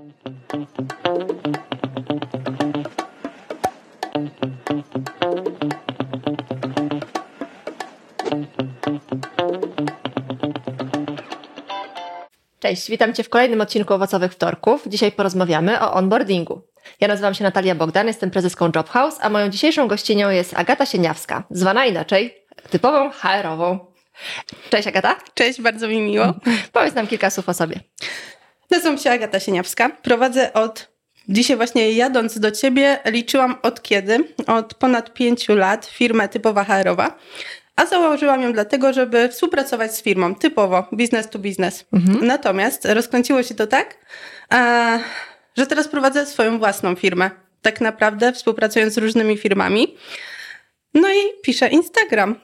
Cześć, witam Cię w kolejnym odcinku Owocowych Wtorków. Dzisiaj porozmawiamy o onboardingu. Ja nazywam się Natalia Bogdan, jestem prezeską Jobhouse, a moją dzisiejszą gościnią jest Agata Sieniawska, zwana inaczej typową HR-ową. Cześć Agata. Cześć, bardzo mi miło. Powiedz nam kilka słów o sobie. Nazywam się Agata Sieniawska. Prowadzę od Dzisiaj właśnie jadąc do Ciebie liczyłam od kiedy? Od ponad pięciu lat firmę typowa HR-owa. A założyłam ją dlatego, żeby współpracować z firmą typowo, business to business. Mhm. Natomiast rozkręciło się to tak, że teraz prowadzę swoją własną firmę. Tak naprawdę współpracując z różnymi firmami. No i piszę Instagram.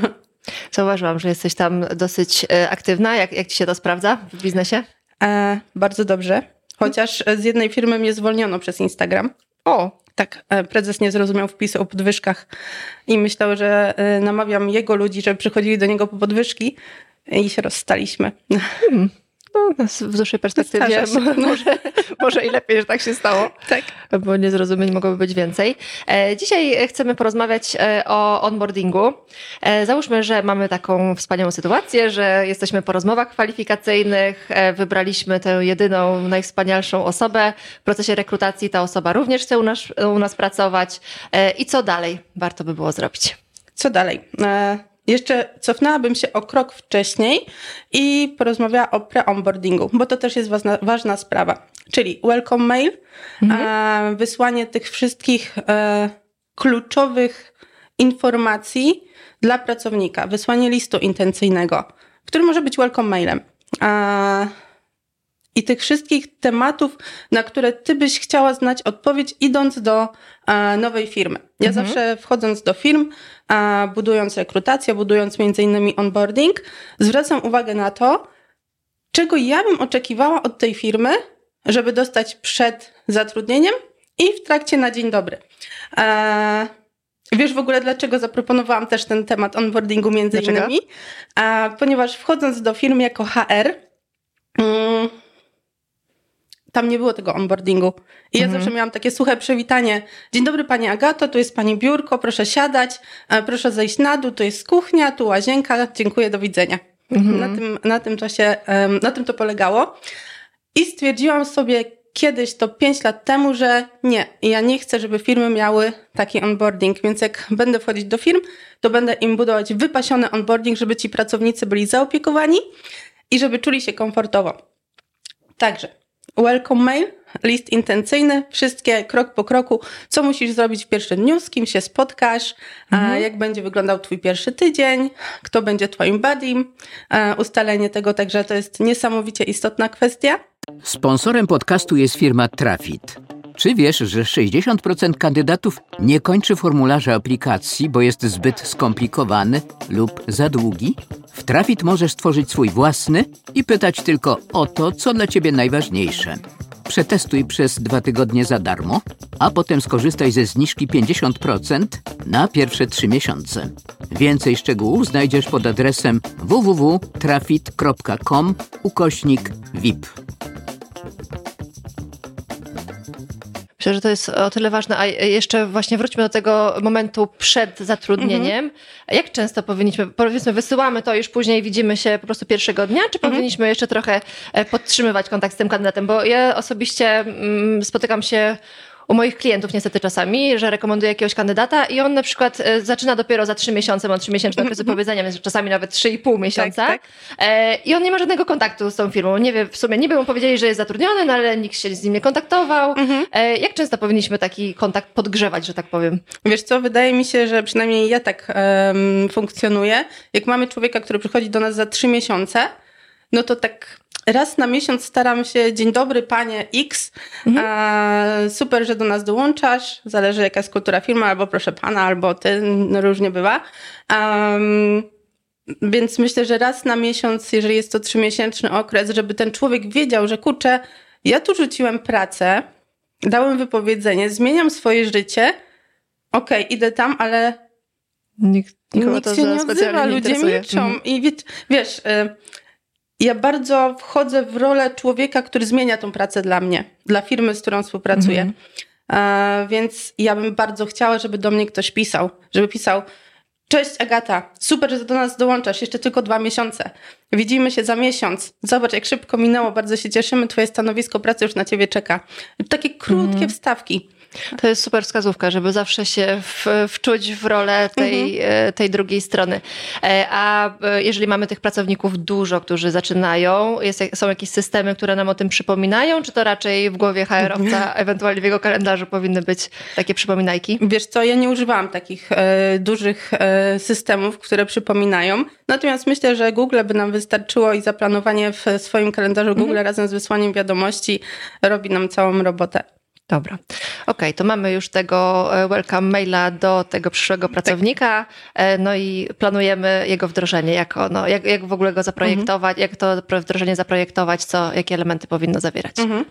Zauważyłam, że jesteś tam dosyć e, aktywna. Jak, jak ci się to sprawdza w biznesie? E, bardzo dobrze. Chociaż z jednej firmy mnie zwolniono przez Instagram. O, tak, e, prezes nie zrozumiał wpisu o podwyżkach i myślał, że e, namawiam jego ludzi, żeby przychodzili do niego po podwyżki i się rozstaliśmy. Hmm. No, w dłuższej perspektywie może, może i lepiej, że tak się stało. Tak. Bo niezrozumień mogłoby być więcej. E, dzisiaj chcemy porozmawiać o onboardingu. Załóżmy, że mamy taką wspaniałą sytuację, że jesteśmy po rozmowach kwalifikacyjnych, wybraliśmy tę jedyną, najwspanialszą osobę. W procesie rekrutacji ta osoba również chce u nas, u nas pracować. I co dalej warto by było zrobić? Co dalej? Jeszcze cofnęłabym się o krok wcześniej i porozmawiała o pre-onboardingu, bo to też jest ważna, ważna sprawa. Czyli welcome mail, mhm. wysłanie tych wszystkich e, kluczowych informacji dla pracownika, wysłanie listu intencyjnego, który może być welcome mailem. I tych wszystkich tematów, na które ty byś chciała znać odpowiedź, idąc do e, nowej firmy. Ja mhm. zawsze wchodząc do firm, e, budując rekrutację, budując między innymi onboarding, zwracam uwagę na to, czego ja bym oczekiwała od tej firmy, żeby dostać przed zatrudnieniem i w trakcie na dzień dobry. E, wiesz w ogóle, dlaczego zaproponowałam też ten temat onboardingu między dlaczego? innymi? E, ponieważ wchodząc do firm jako HR, mm, tam nie było tego onboardingu. I ja mhm. zawsze miałam takie suche przywitanie. Dzień dobry Pani Agato, tu jest Pani biurko, proszę siadać, e, proszę zejść na dół, tu jest kuchnia, tu łazienka, dziękuję, do widzenia. Mhm. Na, tym, na tym czasie, na tym to polegało. I stwierdziłam sobie kiedyś, to 5 lat temu, że nie, ja nie chcę, żeby firmy miały taki onboarding, więc jak będę wchodzić do firm, to będę im budować wypasiony onboarding, żeby ci pracownicy byli zaopiekowani i żeby czuli się komfortowo. Także welcome mail, list intencyjny, wszystkie krok po kroku, co musisz zrobić w pierwszym dniu, z kim się spotkasz, mhm. jak będzie wyglądał twój pierwszy tydzień, kto będzie twoim buddym, ustalenie tego, także to jest niesamowicie istotna kwestia. Sponsorem podcastu jest firma Trafit. Czy wiesz, że 60% kandydatów nie kończy formularza aplikacji, bo jest zbyt skomplikowany lub za długi? W Trafit możesz stworzyć swój własny i pytać tylko o to, co dla Ciebie najważniejsze. Przetestuj przez dwa tygodnie za darmo, a potem skorzystaj ze zniżki 50% na pierwsze trzy miesiące. Więcej szczegółów znajdziesz pod adresem www.trafit.com ukośnik VIP. Myślę, że to jest o tyle ważne. A jeszcze właśnie wróćmy do tego momentu przed zatrudnieniem. Mhm. Jak często powinniśmy, powiedzmy, wysyłamy to, już później widzimy się po prostu pierwszego dnia, czy mhm. powinniśmy jeszcze trochę e, podtrzymywać kontakt z tym kandydatem? Bo ja osobiście mm, spotykam się u moich klientów niestety czasami, że rekomenduję jakiegoś kandydata i on na przykład e, zaczyna dopiero za trzy miesiące, ma trzy miesięczne okres wypowiedzenia, więc czasami nawet trzy i pół miesiąca. Tak, tak. E, I on nie ma żadnego kontaktu z tą firmą. Nie wie, w sumie niby mu powiedzieli, że jest zatrudniony, no ale nikt się z nim nie kontaktował. Mhm. E, jak często powinniśmy taki kontakt podgrzewać, że tak powiem? Wiesz co, wydaje mi się, że przynajmniej ja tak um, funkcjonuję. Jak mamy człowieka, który przychodzi do nas za trzy miesiące, no to tak raz na miesiąc staram się, dzień dobry panie X, mhm. e, super, że do nas dołączasz, zależy jaka jest kultura firmy, albo proszę pana, albo ty, no różnie bywa. Um, więc myślę, że raz na miesiąc, jeżeli jest to trzymiesięczny okres, żeby ten człowiek wiedział, że kurczę, ja tu rzuciłem pracę, dałem wypowiedzenie, zmieniam swoje życie, okej, okay, idę tam, ale nikt, nikt się nie odzywa, ludzie milczą. Mhm. I wiesz, wiesz y, ja bardzo wchodzę w rolę człowieka, który zmienia tą pracę dla mnie, dla firmy, z którą współpracuję. Mhm. E, więc ja bym bardzo chciała, żeby do mnie ktoś pisał, żeby pisał. Cześć Agata, super, że do nas dołączasz, jeszcze tylko dwa miesiące. Widzimy się za miesiąc. Zobacz, jak szybko minęło, bardzo się cieszymy, twoje stanowisko pracy już na ciebie czeka. Takie krótkie mm. wstawki. To jest super wskazówka, żeby zawsze się w, wczuć w rolę tej, mhm. E, tej drugiej strony. E, a e, jeżeli mamy tych pracowników dużo, którzy zaczynają, jest, są jakieś systemy, które nam o tym przypominają, czy to raczej w głowie HR-owca, ewentualnie w jego kalendarzu powinny być takie przypominajki? Wiesz co, ja nie używałam takich e, dużych e, systemów, które przypominają. Natomiast myślę, że Google by nam wystarczyło i zaplanowanie w swoim kalendarzu Google mhm. razem z wysłaniem wiadomości robi nam całą robotę. Dobra. OK, to mamy już tego e, welcome maila do tego przyszłego tak. pracownika, tak. no i planujemy jego wdrożenie, jak, ono, jak, jak w ogóle go zaprojektować, mhm. jak to wdrożenie zaprojektować, co, jakie elementy powinno zawierać. Mhm.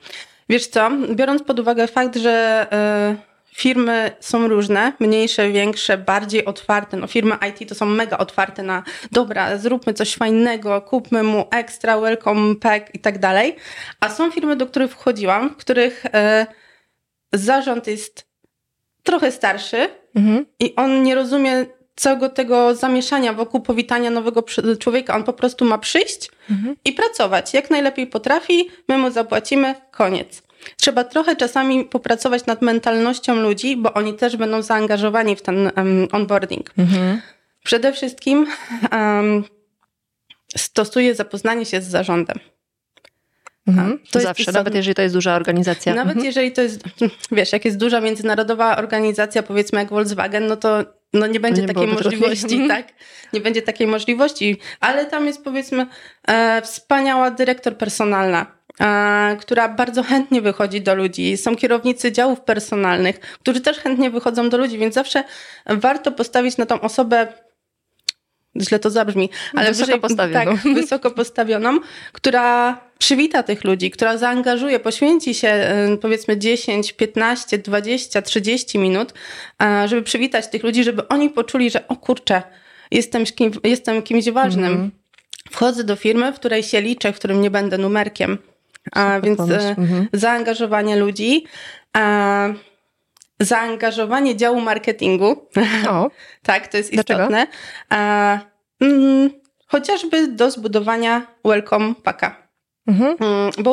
Wiesz co, biorąc pod uwagę fakt, że y, firmy są różne, mniejsze, większe, bardziej otwarte, no firmy IT to są mega otwarte na dobra, zróbmy coś fajnego, kupmy mu ekstra, welcome pack i tak dalej, a są firmy, do których wchodziłam, w których... Y, zarząd jest trochę starszy mhm. i on nie rozumie całego tego zamieszania wokół powitania nowego człowieka. On po prostu ma przyjść mhm. i pracować. Jak najlepiej potrafi, my mu zapłacimy, koniec. Trzeba trochę czasami popracować nad mentalnością ludzi, bo oni też będą zaangażowani w ten um, onboarding. Mhm. Przede wszystkim um, stosuję zapoznanie się z zarządem. Mhm. To zawsze, nawet jeżeli to jest duża organizacja. Nawet mhm. jeżeli to jest, wiesz, jak jest duża międzynarodowa organizacja, powiedzmy jak Volkswagen, no to no nie będzie nie takiej możliwości, tak? Nie będzie takiej możliwości, ale tam jest powiedzmy e, wspaniała dyrektor personalna, e, która bardzo chętnie wychodzi do ludzi. Są kierownicy działów personalnych, którzy też chętnie wychodzą do ludzi, więc zawsze warto postawić na tą osobę źle to zabrzmi, ale wysoko wyżej, postawioną. Tak, wysoko postawioną, która przywita tych ludzi, która zaangażuje, poświęci się y, powiedzmy 10, 15, 20, 30 minut, żeby przywitać tych ludzi, żeby oni poczuli, że o kurczę, jestem, kim, jestem kimś ważnym. -hmm. Wchodzę do firmy, w której się liczę, w którym nie będę numerkiem. A, więc mm -hmm. zaangażowanie ludzi. A, zaangażowanie działu marketingu. O, tak, to jest istotne. A, mm, chociażby do zbudowania welcome packa. Mhm. Mm, bo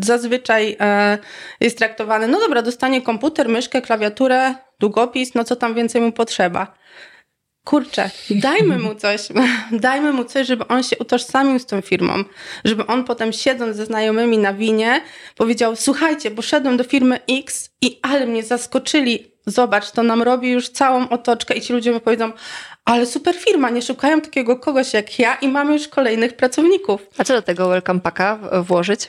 zazwyczaj e, jest traktowany, no dobra, dostanie komputer, myszkę, klawiaturę, długopis, no co tam więcej mu potrzeba kurczę, dajmy mu coś, dajmy mu coś, żeby on się utożsamił z tą firmą, żeby on potem siedząc ze znajomymi na winie powiedział, słuchajcie, poszedłem do firmy X i ale mnie zaskoczyli, zobacz, to nam robi już całą otoczkę i ci ludzie mi powiedzą, ale super firma, nie szukają takiego kogoś jak ja i mamy już kolejnych pracowników. A co do tego welcome packa włożyć?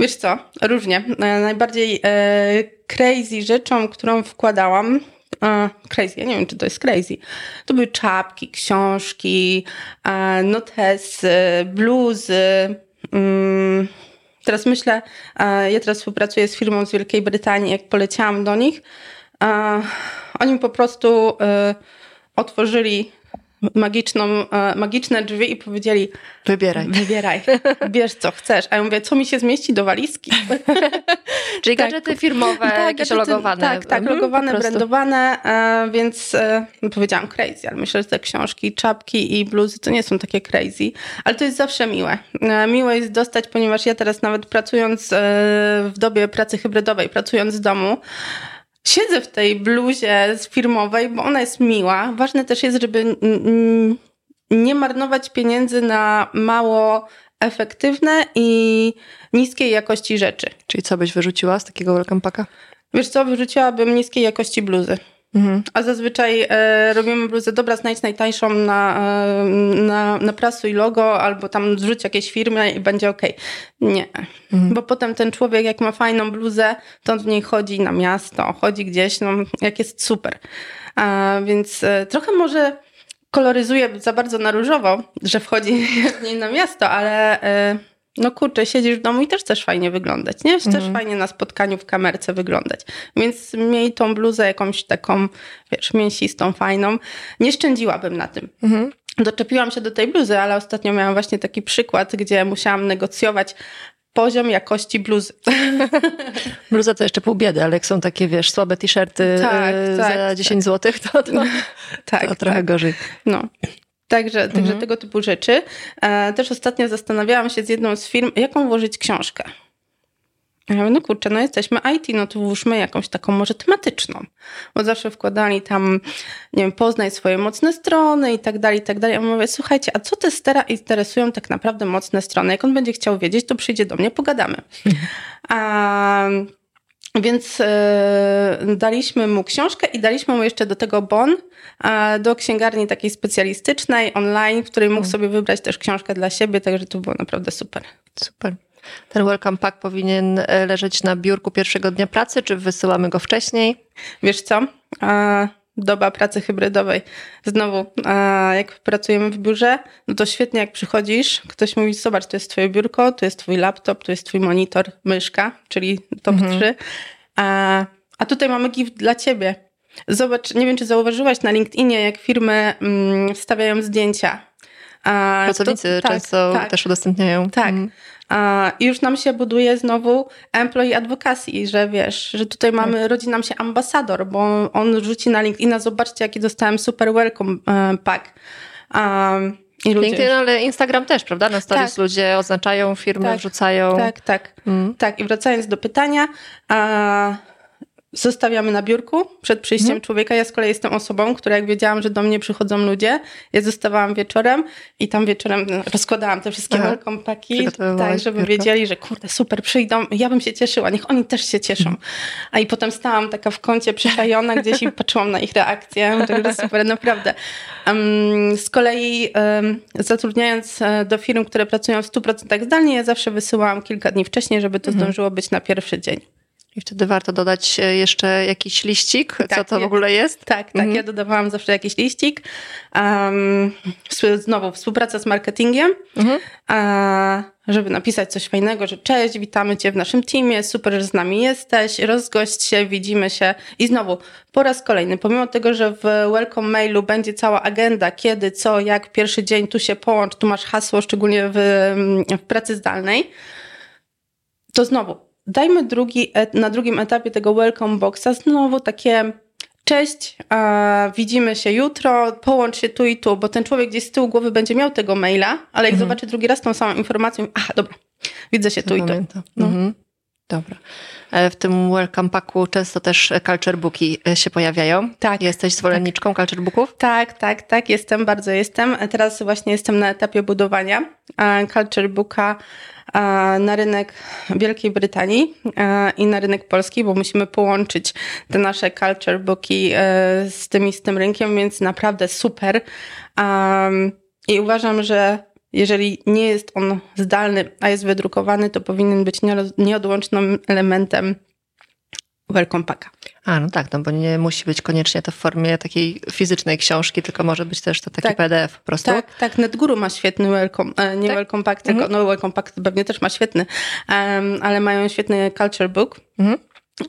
Wiesz co, różnie. E, najbardziej e, crazy rzeczą, którą wkładałam, crazy, ja nie wiem, czy to jest crazy. To były czapki, książki, notesy, bluzy. Mm, teraz myślę, ja teraz współpracuję z firmą z Wielkiej Brytanii, jak poleciałam do nich, oni po prostu e, otworzyli magiczną, e, magiczne drzwi i powiedzieli: Wybieraj. Wybieraj, bierz co chcesz. A ja mówię, co mi się zmieści do walizki? Czyli tak. gadżety firmowe, tak, jakieś gadżety, logowane. Tak, tak, mhm, logowane, brandowane, e, więc e, powiedziałam crazy, ale myślę, że te książki, czapki i bluzy to nie są takie crazy, ale to jest zawsze miłe. Miłe jest dostać, ponieważ ja teraz nawet pracując w dobie pracy hybrydowej, pracując z domu, siedzę w tej bluzie z firmowej, bo ona jest miła. Ważne też jest, żeby nie marnować pieniędzy na mało efektywne i niskiej jakości rzeczy. Czyli co byś wyrzuciła z takiego welcome packa? Wiesz co, wyrzuciłabym niskiej jakości bluzy. Mhm. A zazwyczaj e, robimy bluzę, dobra, znajdź najtańszą na, e, na, na prasu i logo, albo tam zrzuć jakieś firmy i będzie ok. Nie, mhm. bo potem ten człowiek, jak ma fajną bluzę, to on w niej chodzi na miasto, chodzi gdzieś, no, jak jest super. A, więc e, trochę może koloryzuje za bardzo na różowo, że wchodzi w niej na miasto, ale... No kurczę, siedzisz w domu i też chcesz fajnie wyglądać, nie? Mhm. Też fajnie na spotkaniu w kamerce wyglądać. Więc miej tą bluzę jakąś taką, wiesz, mięsistą, fajną. Nie szczędziłabym na tym. Mhm. doczepiłam się do tej bluzy, ale ostatnio miałam właśnie taki przykład, gdzie musiałam negocjować poziom jakości bluzy. Bluza to jeszcze pół biedy, ale jak są takie, wiesz, słabe t-shirty Tak, e, tak, za 10 zł, to, to, tak, to trochę tak. gorzej. No. Także, także Mhm. tego typu rzeczy. E, też ostatnio zastanawiałam się z jedną z firm, jaką włożyć książkę. Ja mówię, no kurczę, no jesteśmy IT, no to włóżmy jakąś taką może tematyczną. Bo zawsze wkładali tam, nie wiem, poznaj swoje mocne strony i tak dalej, i tak dalej. Ja mówię, słuchajcie, a co testera interesują tak naprawdę mocne strony? Jak on będzie chciał wiedzieć, to przyjdzie do mnie, pogadamy. A, więc e, daliśmy mu książkę i daliśmy mu jeszcze do tego bon do księgarni takiej specjalistycznej, online, w której mógł sobie wybrać też książkę dla siebie, także to było naprawdę super. Super. Ten welcome pack powinien e, leżeć na biurku pierwszego dnia pracy, czy wysyłamy go wcześniej? Wiesz co? Doba pracy hybrydowej. Znowu, jak pracujemy w biurze, no to świetnie jak przychodzisz, ktoś mówi, zobacz, to jest twoje biurko, to jest twój laptop, to jest twój monitor, myszka, czyli top 3. A, a tutaj mamy gift dla ciebie. Zobacz, nie wiem, czy zauważyłaś na LinkedInie, jak firmy mm, wstawiają zdjęcia. A, Pracownicy to- tak, często tak. też udostępniają. Tak. Mm. A, I już nam się buduje znowu employee advocacy, że wiesz, że tutaj mamy, rodzi nam się ambasador, bo on rzuci na LinkedIna, zobaczcie jaki dostałem super welcome e, pack. Um, i ludzie LinkedIn, ale Instagram też, prawda? Na stories Tak. ludzie oznaczają firmy, Tak. wrzucają. Tak, tak. Mm. Tak, i wracając do pytania, a, zostawiamy na biurku przed przyjściem Mhm. człowieka. Ja z kolei jestem osobą, która jak wiedziałam, że do mnie przychodzą ludzie, ja zostawałam wieczorem i tam wieczorem no, rozkładałam te wszystkie Aha. welcome paki, Przygotowywałaś tak, żeby biurko. wiedzieli, że kurde, super, przyjdą. Ja bym się cieszyła, niech oni też się cieszą. Mhm. A i potem stałam taka w kącie przyczajona gdzieś i patrzyłam na ich reakcję. Także super, naprawdę. Em, z kolei em, zatrudniając e, do firm, które pracują w 100% zdalnie, ja zawsze wysyłałam kilka dni wcześniej, żeby to Mhm. zdążyło być na pierwszy dzień. I wtedy warto dodać e, jeszcze jakiś liścik, co Tak, to w ogóle jest. Tak, tak. Mhm. Ja dodawałam zawsze jakiś liścik. Um, znowu współpraca z marketingiem, Mhm. a, żeby napisać coś fajnego, że cześć, witamy Cię w naszym teamie, super, że z nami jesteś, rozgość się, widzimy się. I znowu, po raz kolejny, pomimo tego, że w welcome mailu będzie cała agenda, kiedy, co, jak, pierwszy dzień, tu się połącz, tu masz hasło, szczególnie w, w pracy zdalnej, to znowu, dajmy drugi, na drugim etapie tego welcome boxa znowu takie cześć, a widzimy się jutro, połącz się tu i tu, bo ten człowiek gdzieś z tyłu głowy będzie miał tego maila, ale jak Mhm. zobaczy drugi raz tą samą informację, aha, dobra, widzę się tu i tu. No. Mhm. Dobra. E, W tym welcome packu często też e, culture booki e, się pojawiają. Tak. Jesteś zwolenniczką culture booków? Tak, tak, tak, jestem, bardzo jestem. Teraz właśnie jestem na etapie budowania e, Culture Booka e, na rynek Wielkiej Brytanii e, i na rynek polski, bo musimy połączyć te nasze Culture Booki e, z tym i z tym rynkiem, więc naprawdę super. I uważam, że jeżeli nie jest on zdalny, a jest wydrukowany, to powinien być nieodłącznym elementem welcome packa. A, no tak, no bo nie musi być koniecznie to w formie takiej fizycznej książki, tylko może być też to taki Tak. PDF po prostu. Tak, tak. NetGuru ma świetny welcome, nie Tak? welcome pack, tylko Mhm. no welcome pack pewnie też ma świetny, em, ale mają świetny culture book. Mhm.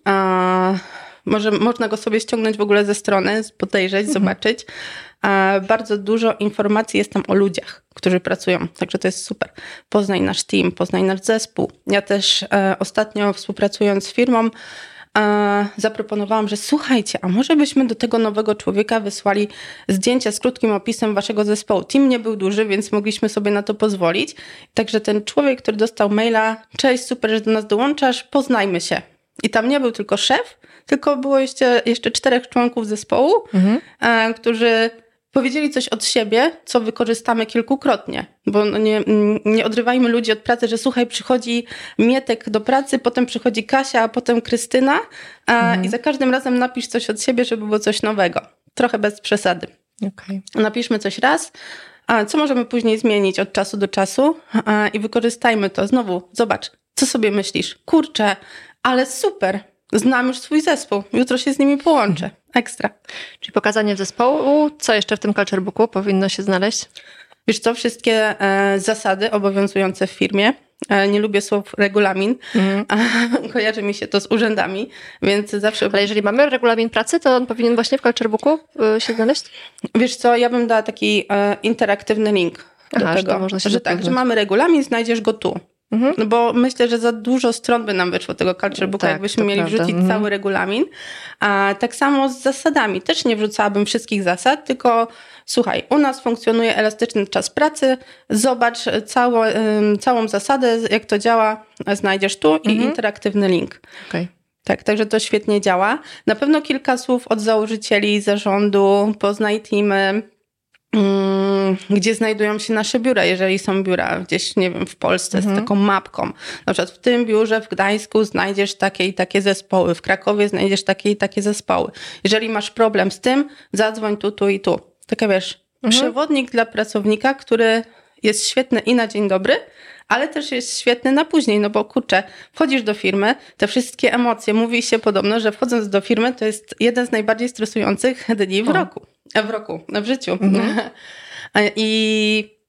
A, może, można go sobie ściągnąć w ogóle ze strony, podejrzeć, Mhm. zobaczyć. Bardzo dużo informacji jest tam o ludziach, którzy pracują, także to jest super. Poznaj nasz team, poznaj nasz zespół. Ja też e, ostatnio współpracując z firmą, e, zaproponowałam, że słuchajcie, a może byśmy do tego nowego człowieka wysłali zdjęcia z krótkim opisem waszego zespołu. Team nie był duży, więc mogliśmy sobie na to pozwolić. Także ten człowiek, który dostał maila, cześć, super, że do nas dołączasz, poznajmy się. I tam nie był tylko szef, tylko było jeszcze, jeszcze czterech członków zespołu, Mhm. e, którzy powiedzieli coś od siebie, co wykorzystamy kilkukrotnie. Bo no nie, mm, nie odrywajmy ludzi od pracy, że słuchaj, przychodzi Mietek do pracy, potem przychodzi Kasia, a potem Krystyna e, i za każdym razem napisz coś od siebie, żeby było coś nowego. Trochę bez przesady. Okej. Napiszmy coś raz, a co możemy później zmienić od czasu do czasu a, i wykorzystajmy to. Znowu, zobacz, co sobie myślisz? Kurczę, ale super, znam już swój zespół, jutro się z nimi połączę. Ekstra. Czyli pokazanie zespołu, co jeszcze w tym culture booku powinno się znaleźć? Wiesz co, wszystkie e, zasady obowiązujące w firmie, E, nie lubię słów regulamin, mm. kojarzy mi się to z urzędami, więc zawsze... Ale jeżeli mamy regulamin pracy, to on powinien właśnie w Culture Booku y, się znaleźć? Wiesz co, ja bym dała taki e, interaktywny link do Aha, tego, że, że tak, że mamy regulamin, znajdziesz go tu. Mhm. No bo myślę, że za dużo stron by nam wyszło tego culture booka, tak, jakbyśmy mieli prawda. wrzucić mhm. cały regulamin. A tak samo z zasadami. Też nie wrzucałabym wszystkich zasad, tylko słuchaj, u nas funkcjonuje elastyczny czas pracy, zobacz całą, całą zasadę, jak to działa, znajdziesz tu mhm. i interaktywny link. Okay. Tak, także to świetnie działa. Na pewno kilka słów od założycieli, zarządu, poznaj teamy, gdzie znajdują się nasze biura, jeżeli są biura gdzieś, nie wiem, w Polsce mhm. z taką mapką. Na przykład w tym biurze w Gdańsku znajdziesz takie i takie zespoły, w Krakowie znajdziesz takie i takie zespoły. Jeżeli masz problem z tym, zadzwoń tu, tu i tu. Taka wiesz, mhm. przewodnik dla pracownika, który jest świetny i na dzień dobry, ale też jest świetny na później, no bo kurczę, wchodzisz do firmy, te wszystkie emocje, mówi się podobno, że wchodząc do firmy to jest jeden z najbardziej stresujących dni w o. roku. W roku, w życiu. Mhm. I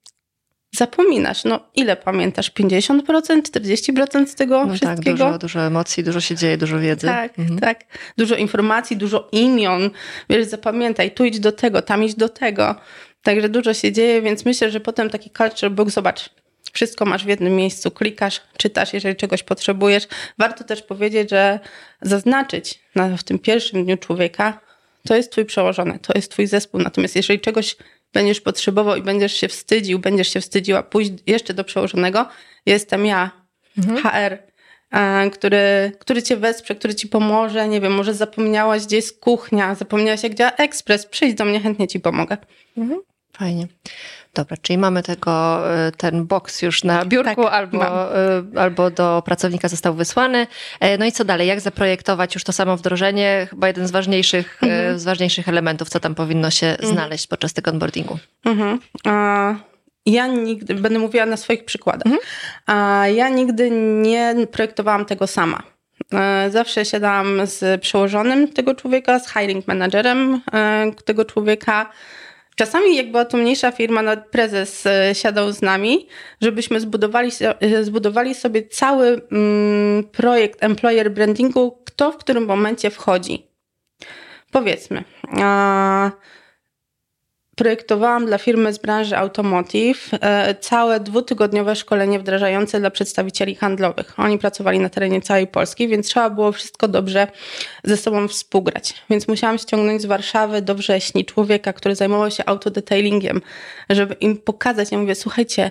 zapominasz, no ile pamiętasz? 50%, 40% z tego no tak, wszystkiego? Tak, dużo, dużo emocji, dużo się dzieje, dużo wiedzy. Tak, mhm. tak. Dużo informacji, dużo imion. Wiesz, zapamiętaj, tu idź do tego, tam idź do tego. Także dużo się dzieje, więc myślę, że potem taki culture book, zobacz, wszystko masz w jednym miejscu, klikasz, czytasz, jeżeli czegoś potrzebujesz. Warto też powiedzieć, że zaznaczyć na, w tym pierwszym dniu człowieka, to jest twój przełożony, to jest twój zespół. Natomiast jeżeli czegoś będziesz potrzebował i będziesz się wstydził, będziesz się wstydziła pójść jeszcze do przełożonego, jestem ja, mhm. HR, e, który, który cię wesprze, który ci pomoże. Nie wiem, może zapomniałaś, gdzie jest kuchnia, zapomniałaś, jak działa ekspres, przyjdź do mnie, chętnie ci pomogę. Mhm. Fajnie. Dobra, czyli mamy tego, e, ten boks już na biurku tak, albo, e, albo do pracownika został wysłany. E, no i co dalej? Jak zaprojektować już to samo wdrożenie? Chyba jeden z ważniejszych, mhm. z ważniejszych elementów, co tam powinno się mhm. znaleźć podczas tego onboardingu. Mhm. A ja nigdy, będę mówiła na swoich przykładach, mhm. a ja nigdy nie projektowałam tego sama. Zawsze siadałam z przełożonym tego człowieka, z hiring managerem tego człowieka, Czasami jak była to mniejsza firma, nawet prezes e, siadał z nami, żebyśmy zbudowali, e, zbudowali sobie cały mm, projekt employer brandingu, kto w którym momencie wchodzi. Powiedzmy, projektowałam dla firmy z branży automotive e, całe dwutygodniowe szkolenie wdrażające dla przedstawicieli handlowych. Oni pracowali na terenie całej Polski, więc trzeba było wszystko dobrze ze sobą współgrać. Więc musiałam ściągnąć z Warszawy do wrześni człowieka, który zajmował się autodetailingiem, żeby im pokazać. Ja mówię, słuchajcie,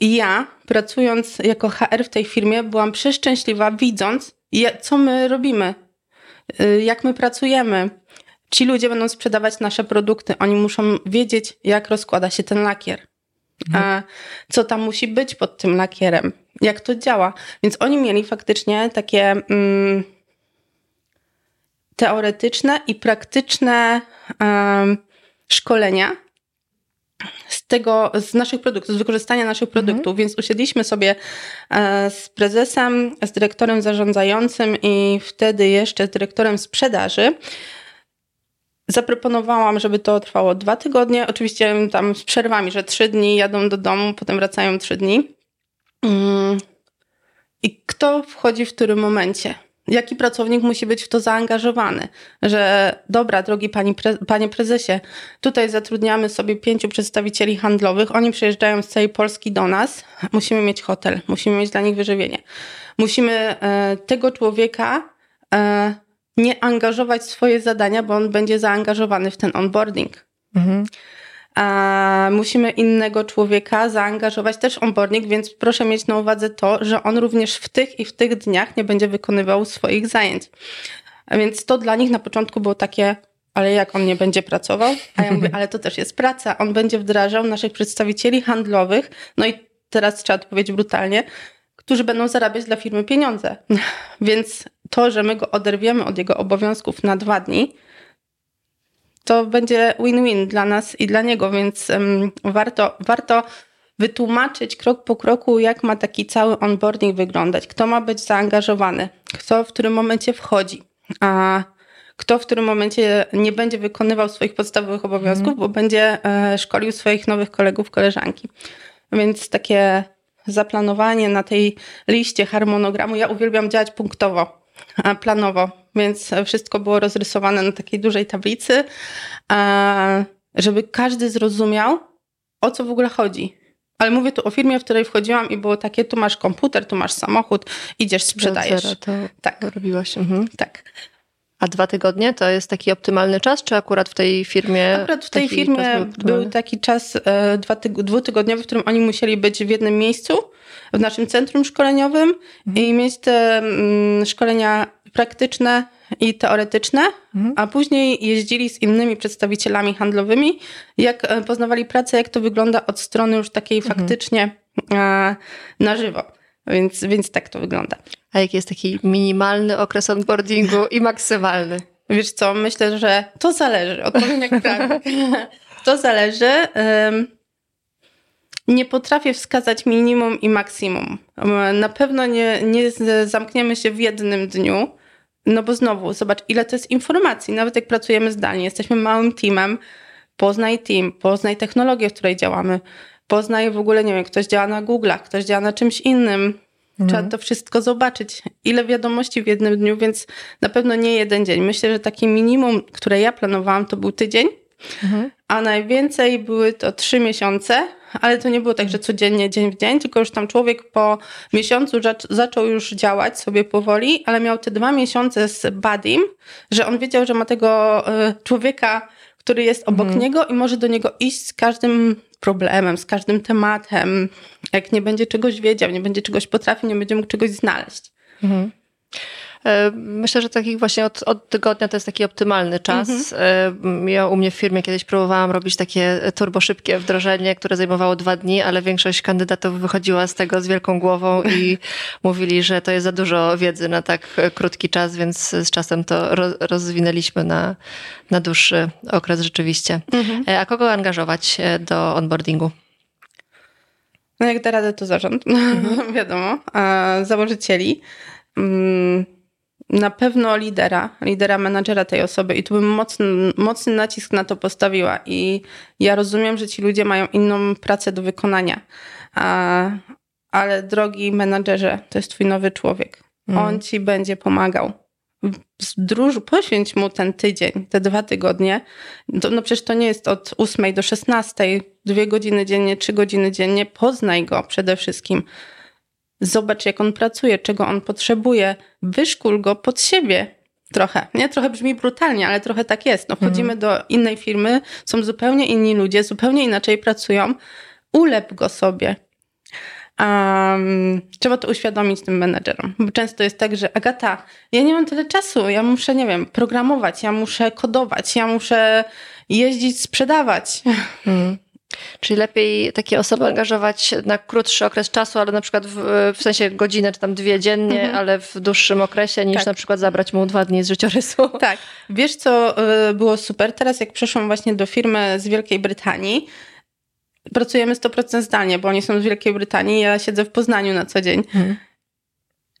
ja pracując jako HR w tej firmie byłam przeszczęśliwa widząc, co my robimy, y, jak my pracujemy, Ci ludzie będą sprzedawać nasze produkty. Oni muszą wiedzieć, jak rozkłada się ten lakier. Mhm. A co tam musi być pod tym lakierem, jak to działa. Więc oni mieli faktycznie takie mm, teoretyczne i praktyczne szkolenia z tego, z naszych produktów, z wykorzystania naszych mhm. produktów, więc usiedliśmy sobie e, z prezesem, z dyrektorem zarządzającym i wtedy jeszcze z dyrektorem sprzedaży Zaproponowałam, żeby to trwało dwa tygodnie. Oczywiście tam z przerwami, że trzy dni jadą do domu, potem wracają trzy dni. Mm. I kto wchodzi w którym momencie? Jaki pracownik musi być w to zaangażowany? Że dobra, drogi pani pre, panie prezesie, tutaj zatrudniamy sobie pięciu przedstawicieli handlowych, oni przyjeżdżają z całej Polski do nas, musimy mieć hotel, musimy mieć dla nich wyżywienie. Musimy e, tego człowieka e, nie angażować swoje zadania, bo on będzie zaangażowany w ten onboarding. Mhm. A musimy innego człowieka zaangażować też onboarding, więc proszę mieć na uwadze to, że on również w tych i w tych dniach nie będzie wykonywał swoich zajęć. A więc to dla nich na początku było takie, ale jak on nie będzie pracował? A ja mówię, ale to też jest praca. On będzie wdrażał naszych przedstawicieli handlowych, no i teraz trzeba odpowiedzieć brutalnie, którzy będą zarabiać dla firmy pieniądze. Więc to, że my go oderwiemy od jego obowiązków na dwa dni, to będzie win-win dla nas i dla niego, więc um, warto, warto wytłumaczyć krok po kroku, jak ma taki cały onboarding wyglądać, kto ma być zaangażowany, kto w którym momencie wchodzi, a kto w którym momencie nie będzie wykonywał swoich podstawowych obowiązków, mm. bo będzie e, szkolił swoich nowych kolegów, koleżanki. Więc takie zaplanowanie na tej liście harmonogramu. Ja uwielbiam działać punktowo, planowo, więc wszystko było rozrysowane na takiej dużej tablicy, żeby każdy zrozumiał, o co w ogóle chodzi. Ale mówię tu o firmie, w której wchodziłam i było takie, tu masz komputer, tu masz samochód, idziesz, sprzedajesz. Zero, to tak. robiłaś. Mhm. Tak. A dwa tygodnie to jest taki optymalny czas, czy akurat w tej firmie? Akurat w tej firmie był, był, taki czas e, dwa tyg dwutygodniowy, w którym oni musieli być w jednym miejscu, w naszym centrum szkoleniowym mhm. i mieć te mm, szkolenia praktyczne i teoretyczne, mhm. a później jeździli z innymi przedstawicielami handlowymi, jak e, poznawali pracę, jak to wygląda od strony już takiej mhm. faktycznie e, na żywo. Więc, więc tak to wygląda. A jaki jest taki minimalny okres onboardingu i maksymalny? Wiesz co, myślę, że to zależy. Odpowiem jak prawda. To zależy. Nie potrafię wskazać minimum i maksimum. Na pewno nie, nie zamkniemy się w jednym dniu, no bo znowu, zobacz, ile to jest informacji. Nawet jak pracujemy zdalnie, jesteśmy małym teamem, poznaj team, poznaj technologię, w której działamy, poznaj w ogóle, nie wiem, ktoś działa na Google'ach, ktoś działa na czymś innym. Mhm. Trzeba to wszystko zobaczyć. Ile wiadomości w jednym dniu, więc na pewno nie jeden dzień. Myślę, że takie minimum, które ja planowałam, to był tydzień, mhm. a najwięcej były to trzy miesiące, ale to nie było tak, że codziennie, dzień w dzień, tylko już tam człowiek po miesiącu zaczął już działać sobie powoli, ale miał te dwa miesiące z Badim, że on wiedział, że ma tego e, człowieka, który jest obok mhm. niego i może do niego iść z każdym problemem, z każdym tematem. Jak nie będzie czegoś wiedział, nie będzie czegoś potrafił, nie będzie mógł czegoś znaleźć. Mhm. E, myślę, że takich właśnie od, od, tygodnia to jest taki optymalny czas. Mhm. E, ja u mnie w firmie kiedyś próbowałam robić takie turbo szybkie wdrożenie, które zajmowało dwa dni, ale większość kandydatów wychodziła z tego z wielką głową i mówili, że to jest za dużo wiedzy na tak krótki czas, więc z czasem to rozwinęliśmy na, na dłuższy okres rzeczywiście. Mhm. E, a kogo angażować do onboardingu? No jak da radę, to zarząd, mhm. wiadomo, a założycieli. Mm, na pewno lidera, lidera menadżera tej osoby i tu bym mocny, mocny nacisk na to postawiła i ja rozumiem, że ci ludzie mają inną pracę do wykonania, a, ale drogi menadżerze, to jest twój nowy człowiek. Mm. On ci będzie pomagał. Zdróż, poświęć mu ten tydzień, te dwa tygodnie. To, no przecież to nie jest od 8 do 16, dwie godziny dziennie, trzy godziny dziennie. Poznaj go przede wszystkim Zobacz, jak on pracuje, czego on potrzebuje, wyszkól go pod siebie trochę. Nie, trochę brzmi brutalnie, ale trochę tak jest. No, wchodzimy mhm. do innej firmy, są zupełnie inni ludzie, zupełnie inaczej pracują. Ulep go sobie. Um, trzeba to uświadomić tym menedżerom, bo często jest tak, że Agata, ja nie mam tyle czasu, ja muszę, nie wiem, programować, ja muszę kodować, ja muszę jeździć, sprzedawać. Mhm. Czyli lepiej takie osoby angażować na krótszy okres czasu, ale na przykład w, w sensie godzinę czy tam dwie dziennie, mhm. ale w dłuższym okresie, niż tak. na przykład zabrać mu dwa dni z życiorysu. Tak. Wiesz, co y, było super? Teraz jak przeszłam właśnie do firmy z Wielkiej Brytanii, pracujemy 100% zdalnie, bo oni są z Wielkiej Brytanii, ja siedzę w Poznaniu na co dzień. Mhm.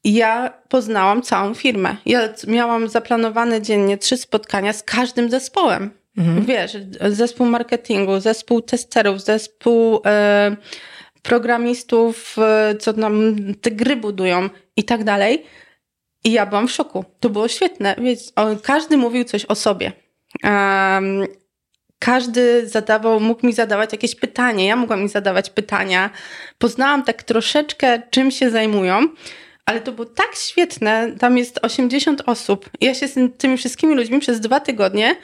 Ja poznałam całą firmę. Ja miałam zaplanowane dziennie trzy spotkania z każdym zespołem. Mhm. Wiesz, zespół marketingu, zespół testerów, zespół e, programistów, e, co nam te gry budują i tak dalej. I ja byłam w szoku. To było świetne. Wiesz, każdy mówił coś o sobie. Um, każdy zadawał, mógł mi zadawać jakieś pytanie, ja mogłam mi zadawać pytania. Poznałam tak troszeczkę, czym się zajmują ale to było tak świetne. Tam jest 80 osób. Ja się z tymi wszystkimi ludźmi przez dwa tygodnie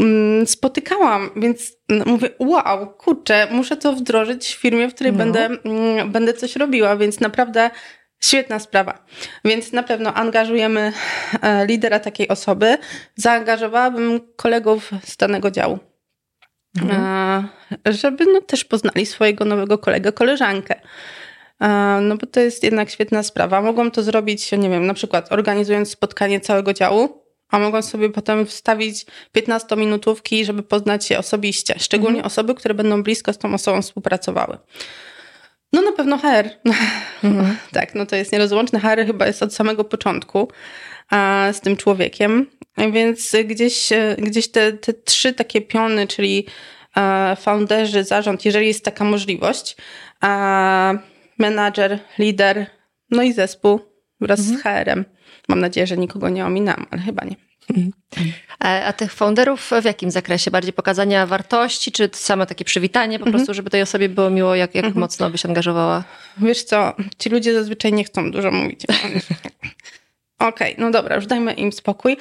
mm, spotykałam, więc no, mówię, wow, kurczę, muszę to wdrożyć w firmie, w której no. będę, mm, będę coś robiła, więc naprawdę Świetna sprawa. Więc na pewno angażujemy e, lidera takiej osoby. Zaangażowałabym kolegów z danego działu, mhm. E, żeby no, też poznali swojego nowego kolegę, koleżankę. No bo to jest jednak świetna sprawa. Mogą to zrobić, nie wiem, na przykład organizując spotkanie całego działu, a mogą sobie potem wstawić 15-minutówki, żeby poznać się osobiście. Szczególnie mhm. osoby, które będą blisko z tą osobą współpracowały. No na pewno HR. Mhm. tak, no to jest nierozłączne. HR chyba jest od samego początku a, z tym człowiekiem. Więc gdzieś, gdzieś te, te trzy takie piony, czyli a, founderzy, zarząd, jeżeli jest taka możliwość, a, menadżer, lider, no i zespół wraz z HR-em. Mam nadzieję, że nikogo nie ominam, ale chyba nie. A, a tych founderów w jakim zakresie? Bardziej pokazania wartości, czy same takie przywitanie po prostu, żeby tej osobie było miło, jak, jak mocno byś angażowała? Wiesz co, ci ludzie zazwyczaj nie chcą dużo mówić. Okej, no dobra, już dajmy im spokój,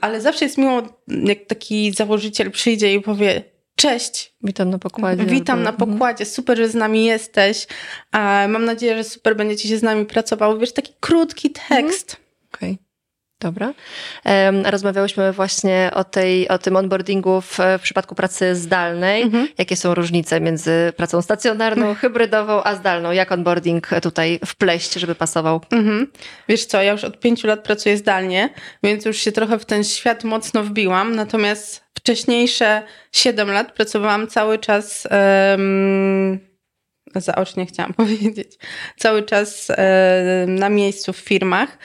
ale zawsze jest miło, jak taki założyciel przyjdzie i powie cześć, Witam na pokładzie. witam na pokładzie, super, że z nami jesteś, mam nadzieję, że super będziecie się z nami pracowały. Wiesz, taki krótki tekst. Okej. Dobra. Em, Rozmawiałyśmy właśnie o, tej, o tym onboardingu w, w przypadku pracy zdalnej. Jakie są różnice między pracą stacjonarną, hybrydową, a zdalną? Jak onboarding tutaj wpleść, żeby pasował? Mhm. Wiesz co, ja już od pięciu lat pracuję zdalnie, więc już się trochę w ten świat mocno wbiłam. Natomiast wcześniejsze siedem lat pracowałam cały czas. em, zaocznie chciałam powiedzieć, cały czas na miejscu w firmach.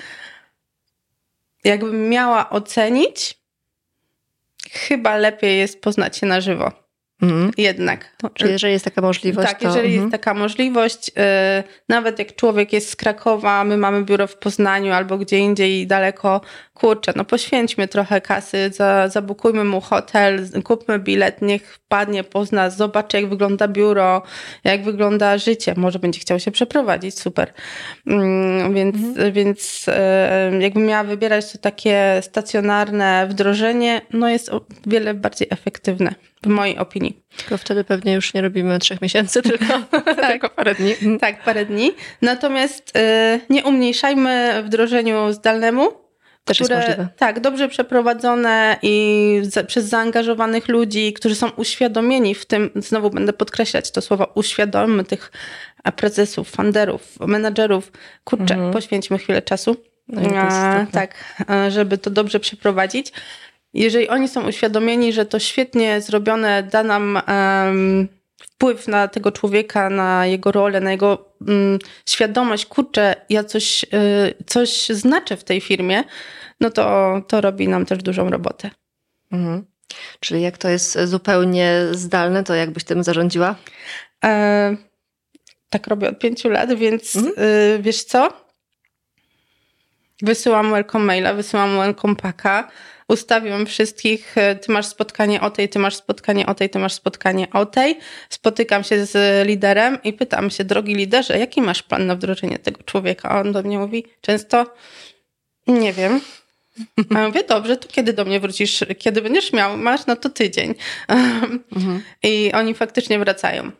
Jakbym miała ocenić, chyba lepiej jest poznać się na żywo. Mhm. Jednak. Czyli jeżeli jest taka możliwość, Tak, to... jeżeli mhm. jest taka możliwość, y, nawet jak człowiek jest z Krakowa, my mamy biuro w Poznaniu albo gdzie indziej daleko, kurczę, no poświęćmy trochę kasy, za, zabukujmy mu hotel, kupmy bilet, niech wpadnie, pozna, zobaczy jak wygląda biuro, jak wygląda życie, może będzie chciał się przeprowadzić, super. Mm, więc więc y, jakbym miała wybierać to takie stacjonarne wdrożenie, no jest o wiele bardziej efektywne, w mojej opinii. Tylko wtedy pewnie już nie robimy trzech miesięcy, tylko, tylko parę dni. Mhm. Tak, parę dni. Natomiast y, nie umniejszajmy wdrożeniu zdalnemu. Też jest możliwe. Tak, dobrze przeprowadzone i za, przez zaangażowanych ludzi, którzy są uświadomieni w tym, znowu będę podkreślać to słowo, uświadommy tych prezesów, funderów, menadżerów. Kurczę, poświęćmy chwilę czasu. No A, tak, żeby to dobrze przeprowadzić. Jeżeli oni są uświadomieni, że to świetnie zrobione da nam em, wpływ na tego człowieka, na jego rolę, na jego mm, świadomość, kurczę, ja coś, y, coś znaczę w tej firmie, no to, to robi nam też dużą robotę. Mhm. Czyli jak to jest zupełnie zdalne, to jakbyś tym zarządziła? E, tak robię od pięciu lat, więc y, wiesz co? Wysyłam welcome maila, wysyłam welcome packa, ustawiam wszystkich, e, ty masz spotkanie o tej, ty masz spotkanie o tej, ty masz spotkanie o tej. Spotykam się z liderem i pytam się, drogi liderze, jaki masz plan na wdrożenie tego człowieka? A on do mnie mówi często, nie wiem. A ja mówię, dobrze, to kiedy do mnie wrócisz? Kiedy będziesz miał? Masz, no to tydzień. I oni faktycznie wracają.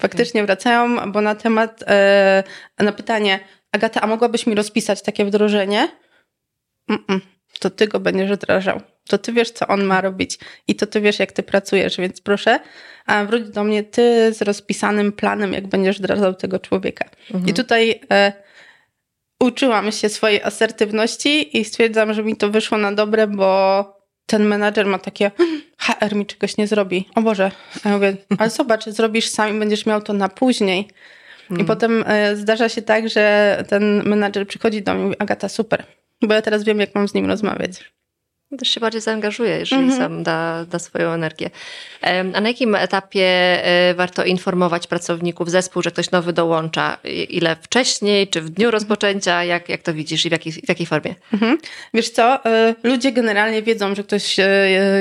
Faktycznie wracają, bo na temat, e, na pytanie, Agata, a mogłabyś mi rozpisać takie wdrożenie? Mm-mm, to ty go będziesz wdrażał. To ty wiesz, co on ma robić i to ty wiesz, jak ty pracujesz, więc proszę, wróć do mnie ty z rozpisanym planem, jak będziesz wdrażał tego człowieka. I tutaj e, uczyłam się swojej asertywności i stwierdzam, że mi to wyszło na dobre, bo ten menadżer ma takie HR mi czegoś nie zrobi. O Boże. A ja mówię, ale zobacz, zrobisz sam i będziesz miał to na później. I potem e, zdarza się tak, że ten menadżer przychodzi do mnie i mówi, Agata, super, bo ja teraz wiem, jak mam z nim rozmawiać. Też się bardziej zaangażuje, jeżeli Mhm. sam da, da swoją energię. A na jakim etapie e, warto informować pracowników, zespół, że ktoś nowy dołącza? Ile wcześniej, czy w dniu rozpoczęcia? Jak, jak to widzisz i w jakiej, w jakiej formie? Mhm. Wiesz co, e, ludzie generalnie wiedzą, że ktoś e,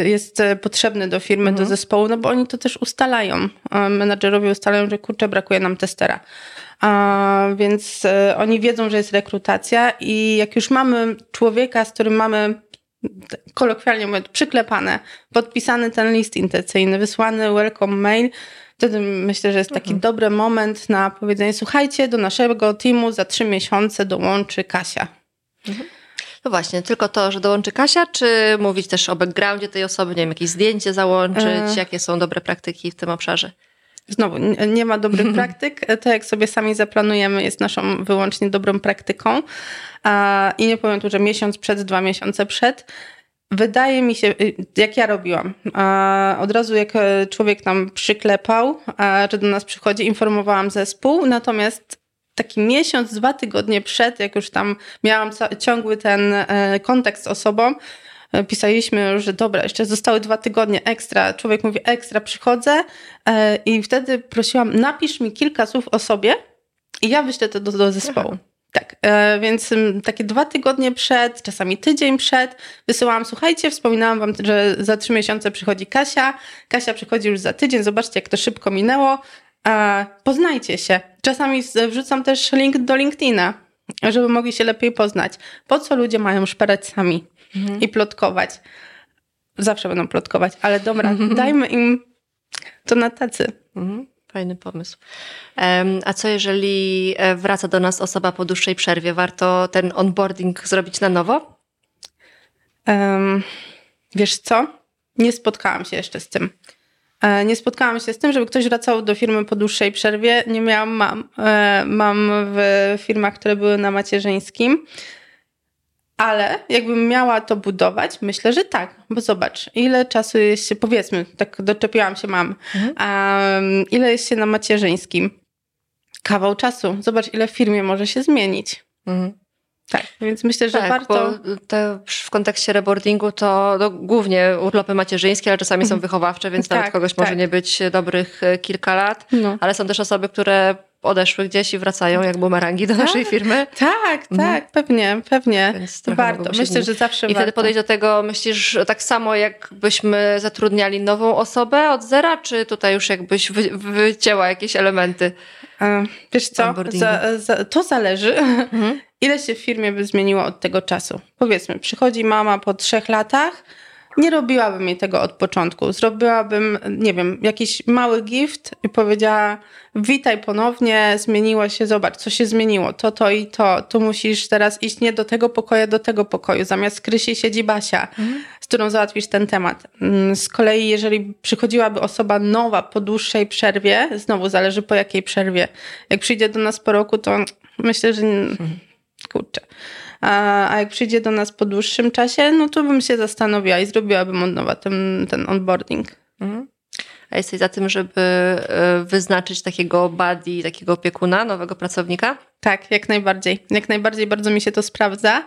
jest potrzebny do firmy, do zespołu, no bo oni to też ustalają. Menadżerowie ustalają, że kurczę, brakuje nam testera. A, więc oni wiedzą, że jest rekrutacja i jak już mamy człowieka, z którym mamy kolokwialnie mówiąc, przyklepane, podpisany ten list intencyjny, wysłany welcome mail, wtedy myślę, że jest taki dobry moment na powiedzenie, słuchajcie, do naszego teamu za trzy miesiące dołączy Kasia. No właśnie, tylko to, że dołączy Kasia, czy mówić też o backgroundzie tej osoby, nie wiem, jakieś zdjęcie załączyć, E. jakie są dobre praktyki w tym obszarze? Znowu, nie ma dobrych praktyk. To, jak sobie sami zaplanujemy, jest naszą wyłącznie dobrą praktyką. I nie powiem tu, że miesiąc przed, dwa miesiące przed. Wydaje mi się, y, jak ja robiłam, od razu jak e, człowiek nam przyklepał, że do nas przychodzi, informowałam zespół, natomiast taki miesiąc, dwa tygodnie przed, jak już tam miałam ciągły ten e, kontakt z osobą, pisaliśmy że dobra, jeszcze zostały dwa tygodnie ekstra. Człowiek mówi ekstra, przychodzę e, i wtedy prosiłam, napisz mi kilka słów o sobie, i ja wyślę to do, do zespołu. Tak, e, więc m, takie dwa tygodnie przed, czasami tydzień przed, wysyłałam, słuchajcie, wspominałam wam, że za trzy miesiące przychodzi Kasia, Kasia przychodzi już za tydzień, zobaczcie jak to szybko minęło, e, poznajcie się. Czasami wrzucam też link do LinkedIna, żeby mogli się lepiej poznać. Po co ludzie mają szperać sami mhm. i plotkować? Zawsze będą plotkować, ale dobra, dajmy im to na tacy. Mhm. Fajny pomysł. A co jeżeli e, wraca do nas osoba po dłuższej przerwie? Warto ten onboarding zrobić na nowo? Um, wiesz co? Nie spotkałam się jeszcze z tym. E, nie spotkałam się z tym, żeby ktoś wracał do firmy po dłuższej przerwie. Nie miałam mam. E, mam w firmach, które były na macierzyńskim. Ale jakbym miała to budować, myślę, że tak, bo zobacz, ile czasu jest się, powiedzmy, tak doczepiłam się mam, mhm. um, ile jest się na macierzyńskim? Kawał czasu. Zobacz, ile w firmie może się zmienić. Mhm. Tak, więc myślę, że tak, warto. w kontekście reboardingu to no, głównie urlopy macierzyńskie, ale czasami są mhm. wychowawcze, więc tak, nawet kogoś tak. może nie być dobrych e, kilka lat, no. ale są też osoby, które odeszły gdzieś i wracają jak bumerangi do naszej tak, firmy. Tak, mhm. tak, pewnie, pewnie. warto. Myślę, że zawsze I warto. wtedy podejść do tego, myślisz tak samo, jakbyśmy zatrudniali nową osobę od zera, czy tutaj już jakbyś wy, wycięła jakieś elementy? Wiesz co, za, za, to zależy, mhm. ile się w firmie by zmieniło od tego czasu. Powiedzmy, przychodzi mama po trzech latach, nie robiłabym jej tego od początku. Zrobiłabym, nie wiem, jakiś mały gift i powiedziała: Witaj ponownie, zmieniło się, zobacz, co się zmieniło. To, to i to. Tu musisz teraz iść nie do tego pokoju, do tego pokoju. Zamiast Krysi siedzi Basia, mhm. z którą załatwisz ten temat. Mm, z kolei, jeżeli przychodziłaby osoba nowa po dłuższej przerwie, znowu zależy po jakiej przerwie. Jak przyjdzie do nas po roku, to myślę, że. Mhm. Kurczę a, a jak przyjdzie do nas po dłuższym czasie, no to bym się zastanowiła i zrobiłabym od nowa ten, ten onboarding. Mhm. A jesteś za tym, żeby e, wyznaczyć takiego buddy, takiego opiekuna, nowego pracownika? Tak, jak najbardziej. Jak najbardziej bardzo mi się to sprawdza.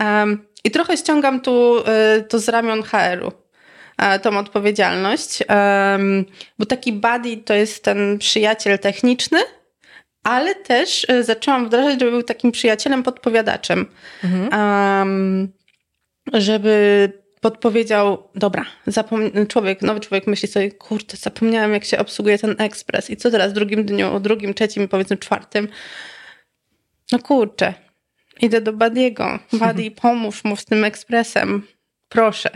Um, I trochę ściągam tu y, to z ramion HR-u e, tą odpowiedzialność, bo taki buddy to jest ten przyjaciel techniczny, ale też e, zaczęłam wdrażać, żeby był takim przyjacielem, podpowiadaczem. Mhm. Um, żeby podpowiedział, dobra, zapom- człowiek, nowy człowiek myśli sobie, kurde, zapomniałem jak się obsługuje ten ekspres i co teraz w drugim dniu, o drugim, trzecim, powiedzmy czwartym. No kurczę, idę do Badiego. Badi, pomóż mu z tym ekspresem, proszę.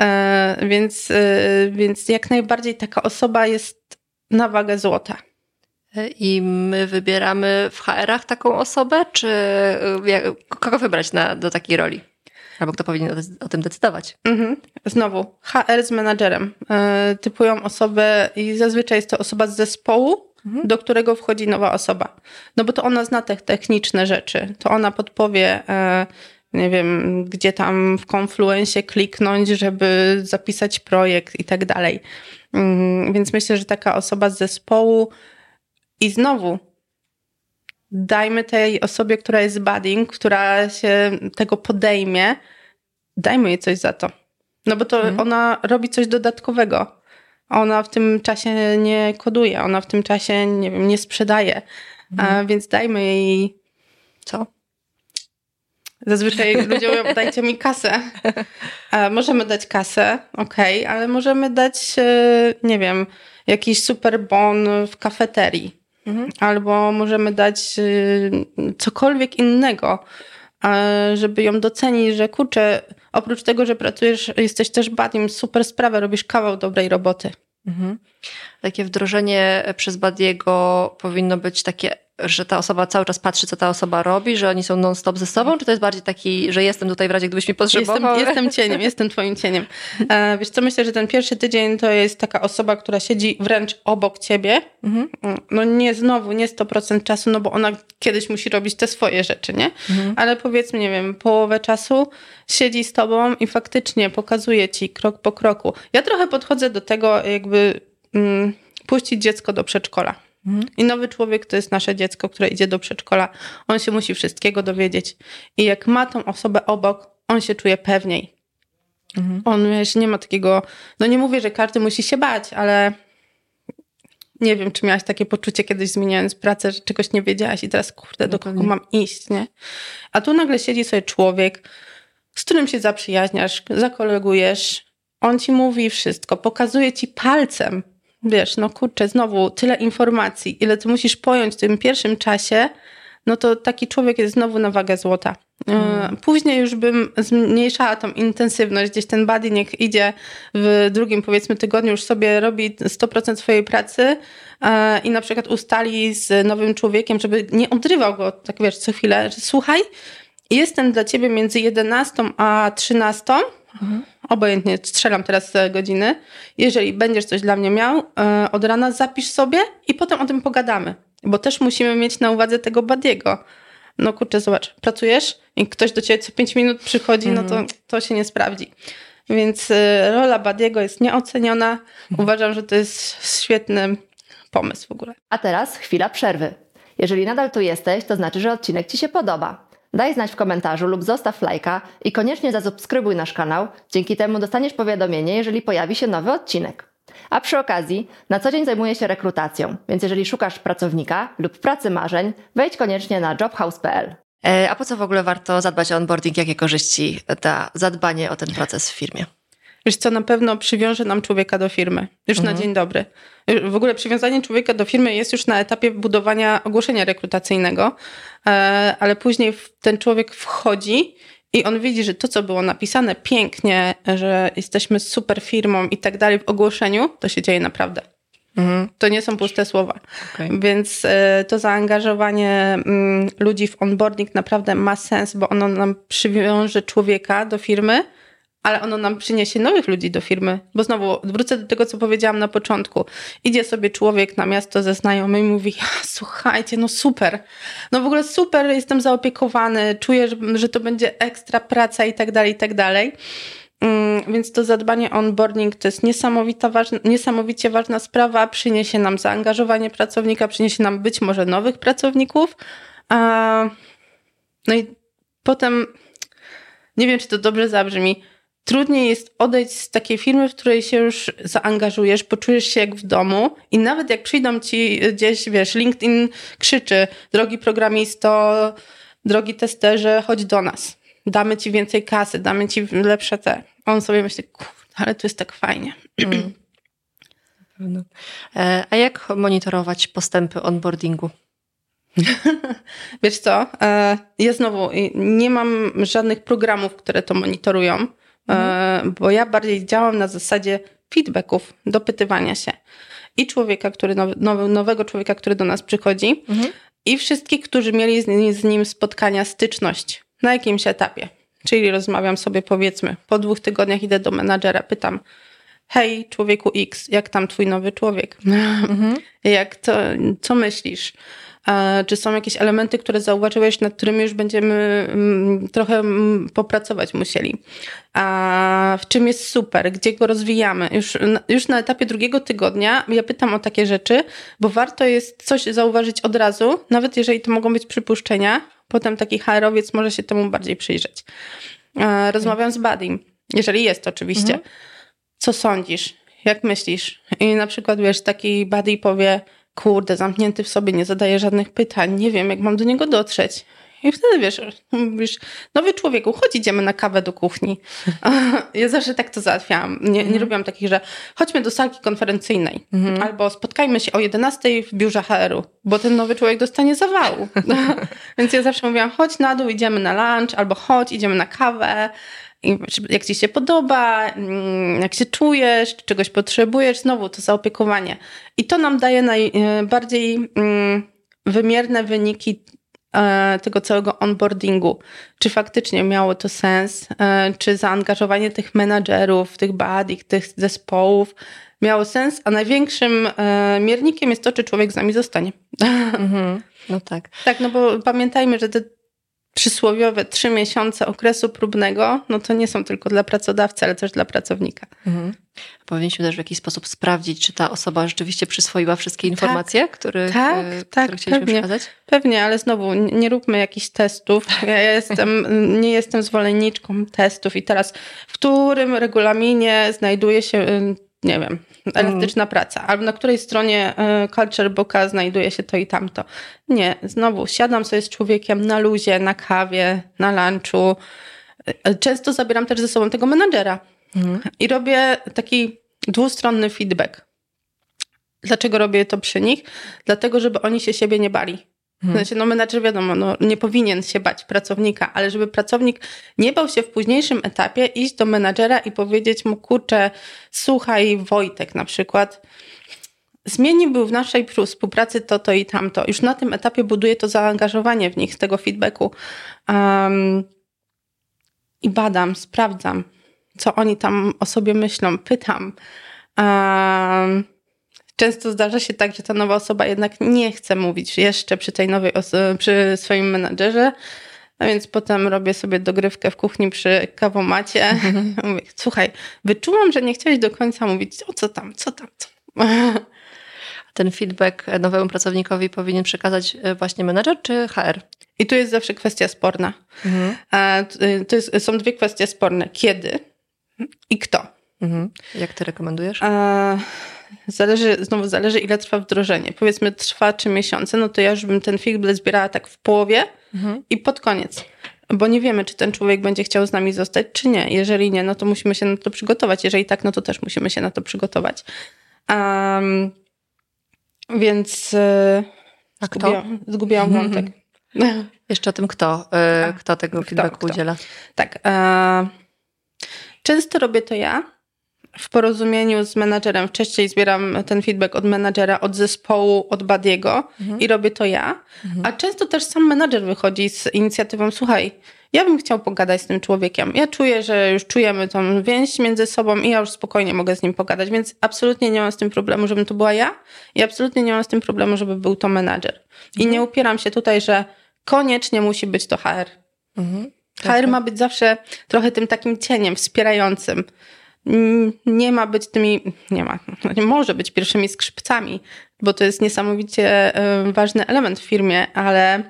E, więc, e, więc jak najbardziej taka osoba jest na wagę złota. I my wybieramy w HR-ach taką osobę, czy y, kogo wybrać na, do takiej roli? Albo kto powinien o, o tym decydować? Mhm. Znowu, HR z menadżerem. Yy, typują osobę i zazwyczaj jest to osoba z zespołu, mhm. do którego wchodzi nowa osoba. No bo to ona zna te techniczne rzeczy. To ona podpowie, yy, nie wiem, gdzie tam w Confluencie kliknąć, żeby zapisać projekt i tak dalej. Yy, więc myślę, że taka osoba z zespołu i znowu dajmy tej osobie, która jest budding, która się tego podejmie, dajmy jej coś za to. No bo to mhm. ona robi coś dodatkowego. Ona w tym czasie nie koduje, ona w tym czasie, nie wiem, nie sprzedaje. Mhm. A więc dajmy jej co? Zazwyczaj ludzie mówią, dajcie mi kasę. A możemy dać kasę, okej, okay, ale możemy dać, e, nie wiem, jakiś super bon w kafeterii. Mhm. Albo możemy dać y, cokolwiek innego, żeby ją docenić, że kurczę, oprócz tego, że pracujesz, jesteś też badim, super sprawę, robisz kawał dobrej roboty. Mhm. Takie wdrożenie przez Badiego powinno być takie że ta osoba cały czas patrzy, co ta osoba robi, że oni są non-stop ze sobą, czy to jest bardziej taki, że jestem tutaj w razie, gdybyś mi potrzebował? Jestem, jestem cieniem, jestem twoim cieniem. E, wiesz co, myślę, że ten pierwszy tydzień to jest taka osoba, która siedzi wręcz obok ciebie. Mhm. No nie znowu, nie 100% czasu, no bo ona kiedyś musi robić te swoje rzeczy, nie? Mhm. Ale powiedzmy, nie wiem, połowę czasu siedzi z tobą i faktycznie pokazuje ci krok po kroku. Ja trochę podchodzę do tego jakby mm, puścić dziecko do przedszkola. Mhm. I nowy człowiek to jest nasze dziecko, które idzie do przedszkola. On się musi wszystkiego dowiedzieć. I jak ma tą osobę obok, on się czuje pewniej. Mhm. On wiesz, nie ma takiego. No nie mówię, że każdy musi się bać, ale Nie wiem, czy miałaś takie poczucie kiedyś zmieniając pracę, że czegoś nie wiedziałaś i teraz kurde, do kogo mam iść, nie? A tu nagle siedzi sobie człowiek, z którym się zaprzyjaźniasz, zakolegujesz, on ci mówi wszystko, pokazuje ci palcem, wiesz, no kurczę, znowu tyle informacji, ile ty musisz pojąć w tym pierwszym czasie, no to taki człowiek jest znowu na wagę złota. Mm. Później już bym zmniejszała tą intensywność, gdzieś ten body niech idzie w drugim powiedzmy tygodniu, już sobie robi 100% swojej pracy e, i na przykład ustali z nowym człowiekiem, żeby nie odrywał go tak wiesz co chwilę, że słuchaj, jestem dla ciebie między 11 a 13, mhm. obojętnie strzelam teraz godziny, jeżeli będziesz coś dla mnie miał e, od rana zapisz sobie i potem o tym pogadamy, bo też musimy mieć na uwadze tego badiego no kurczę, zobacz, pracujesz i ktoś do ciebie co 5 minut przychodzi, no to, mhm. to się nie sprawdzi. Więc y, rola Badiego jest nieoceniona. Mhm. Uważam, że to jest świetny pomysł w ogóle. A teraz chwila przerwy. Jeżeli nadal tu jesteś, to znaczy, że odcinek Ci się podoba. Daj znać w komentarzu lub zostaw lajka i koniecznie zasubskrybuj nasz kanał. Dzięki temu dostaniesz powiadomienie, jeżeli pojawi się nowy odcinek. A przy okazji, na co dzień zajmuję się rekrutacją, więc jeżeli szukasz pracownika lub pracy marzeń, wejdź koniecznie na jobhouse.pl. E, a po co w ogóle warto zadbać o onboarding? Jakie korzyści da zadbanie o ten proces w firmie? Wiesz co, na pewno przywiąże nam człowieka do firmy. Już mhm. na dzień dobry. W ogóle przywiązanie człowieka do firmy jest już na etapie budowania ogłoszenia rekrutacyjnego, e, ale później ten człowiek wchodzi i on widzi, że to, co było napisane pięknie, że jesteśmy super firmą i tak dalej w ogłoszeniu, to się dzieje naprawdę. Mhm. To nie są puste słowa. Okay. Więc y, to zaangażowanie y, ludzi w onboarding naprawdę ma sens, bo ono nam przywiąże człowieka do firmy, ale ono nam przyniesie nowych ludzi do firmy. Bo znowu wrócę do tego, co powiedziałam na początku. Idzie sobie człowiek na miasto ze znajomymi i mówi: Słuchajcie, no super. No w ogóle super, jestem zaopiekowany, czuję, że, że to będzie ekstra praca i tak dalej, i tak dalej. Mm, więc to zadbanie onboarding to jest niesamowita, ważna, niesamowicie ważna sprawa. Przyniesie nam zaangażowanie pracownika, przyniesie nam być może nowych pracowników. No i potem, nie wiem, czy to dobrze zabrzmi, trudniej jest odejść z takiej firmy, w której się już zaangażujesz, poczujesz się jak w domu i nawet jak przyjdą ci gdzieś, wiesz, LinkedIn krzyczy, drogi programisto, drogi testerze, chodź do nas. Damy ci więcej kasy, damy ci lepsze te. On sobie myśli, ale tu jest tak fajnie. Mm. A jak monitorować postępy onboardingu? Wiesz co, e, ja znowu nie mam żadnych programów, które to monitorują. E, mhm. bo ja bardziej działam na zasadzie feedbacków, dopytywania się. I człowieka, który nowego człowieka, który do nas przychodzi, mhm. i wszystkich, którzy mieli z, z nim spotkania, styczność na jakimś etapie. Czyli rozmawiam sobie, powiedzmy, po dwóch tygodniach idę do menadżera, pytam, hej, człowieku X, jak tam twój nowy człowiek? Mhm. Jak to, co myślisz? Czy są jakieś elementy, które zauważyłeś, nad którymi już będziemy mm, trochę mm, popracować musieli? A w czym jest super? Gdzie go rozwijamy? Już, już na etapie drugiego tygodnia ja pytam o takie rzeczy, bo warto jest coś zauważyć od razu, nawet jeżeli to mogą być przypuszczenia. Potem taki HR-owiec może się temu bardziej przyjrzeć. Rozmawiam z Badim, jeżeli jest oczywiście. Mhm. Co sądzisz? Jak myślisz? I na przykład, wiesz, taki buddy powie, kurde, zamknięty w sobie, nie zadaje żadnych pytań, nie wiem, jak mam do niego dotrzeć. I wtedy wiesz, mówisz, nowy człowieku, chodź idziemy na kawę do kuchni. Ja zawsze tak to załatwiałam. Nie, nie mhm. robiłam takich, że chodźmy do salki konferencyjnej mhm. albo spotkajmy się o 11 w biurze HR-u, bo ten nowy człowiek dostanie zawału. Więc ja zawsze mówiłam, chodź na dół, idziemy na lunch albo chodź, idziemy na kawę jak ci się podoba, mm, jak się czujesz, czy czegoś potrzebujesz, znowu to zaopiekowanie. I to nam daje najbardziej e, mm, wymierne wyniki e, tego całego onboardingu. Czy faktycznie miało to sens, e, czy zaangażowanie tych menadżerów, tych buddy, tych zespołów miało sens, a największym miernikiem jest to, czy człowiek z nami zostanie. Mhm. No tak. Tak, no bo pamiętajmy, że te przysłowiowe trzy miesiące okresu próbnego, no to nie są tylko dla pracodawcy, ale też dla pracownika. Mhm. Powinniśmy też w jakiś sposób sprawdzić, czy ta osoba rzeczywiście przyswoiła wszystkie tak. informacje, tak, które, tak, y, tak, które chcieliśmy pewnie, przekazać? Pewnie, ale znowu nie róbmy jakichś testów. Ja jestem, nie jestem zwolenniczką testów i teraz w którym regulaminie znajduje się y, nie wiem, elastyczna praca, albo na której stronie y, Culture Booka znajduje się to i tamto. Nie, znowu siadam sobie z człowiekiem na luzie, na kawie, na lunchu. Y, Często zabieram też ze sobą tego menadżera i robię taki dwustronny feedback. Dlaczego robię to przy nich? Dlatego, żeby oni się siebie nie bali. W sensie, no menadżer wiadomo, no, nie powinien się bać pracownika, ale żeby pracownik nie bał się w późniejszym etapie iść do menadżera i powiedzieć mu, kurczę, słuchaj Wojtek na przykład, zmieniłby w naszej współpracy to, to i tamto. Już na tym etapie buduje to zaangażowanie w nich z tego feedbacku. Um, I badam, sprawdzam, co oni tam o sobie myślą, pytam. Um, często zdarza się tak, że ta nowa osoba jednak nie chce mówić jeszcze przy tej nowej oso- przy swoim menadżerze. A więc potem robię sobie dogrywkę w kuchni przy kawomacie. Mówię, słuchaj, wyczułam, że nie chciałeś do końca mówić, o co tam, co tam, co. Ten feedback nowemu pracownikowi powinien przekazać e, właśnie menedżer czy HR? I tu jest zawsze kwestia sporna. A, t- To jest, są dwie kwestie sporne. Kiedy i kto. Mhm. Jak ty rekomendujesz? A, Zależy, znowu zależy, ile trwa wdrożenie. Powiedzmy, trwa trzy miesiące, no to ja już bym ten feedback zbierała tak w połowie i pod koniec. Bo nie wiemy, czy ten człowiek będzie chciał z nami zostać, czy nie. Jeżeli nie, no to musimy się na to przygotować. Jeżeli tak, no to też musimy się na to przygotować. Um, więc A kto? zgubiłam, zgubiłam wątek. Jeszcze o tym kto, A, kto tego kto, feedbacku kto? udziela. Tak. E, często robię to ja w porozumieniu z menadżerem. Wcześniej zbieram ten feedback od menadżera, od zespołu, od Badiego i robię to ja. A często też sam menadżer wychodzi z inicjatywą, słuchaj, ja bym chciał pogadać z tym człowiekiem. Ja czuję, że już czujemy tą więź między sobą i ja już spokojnie mogę z nim pogadać, więc absolutnie nie mam z tym problemu, żebym to była ja i absolutnie nie mam z tym problemu, żeby był to menadżer. I nie upieram się tutaj, że koniecznie musi być to HR. HR ma być zawsze trochę tym takim cieniem wspierającym. Nie ma być tymi, nie ma, nie może być pierwszymi skrzypcami, bo to jest niesamowicie ważny element w firmie, ale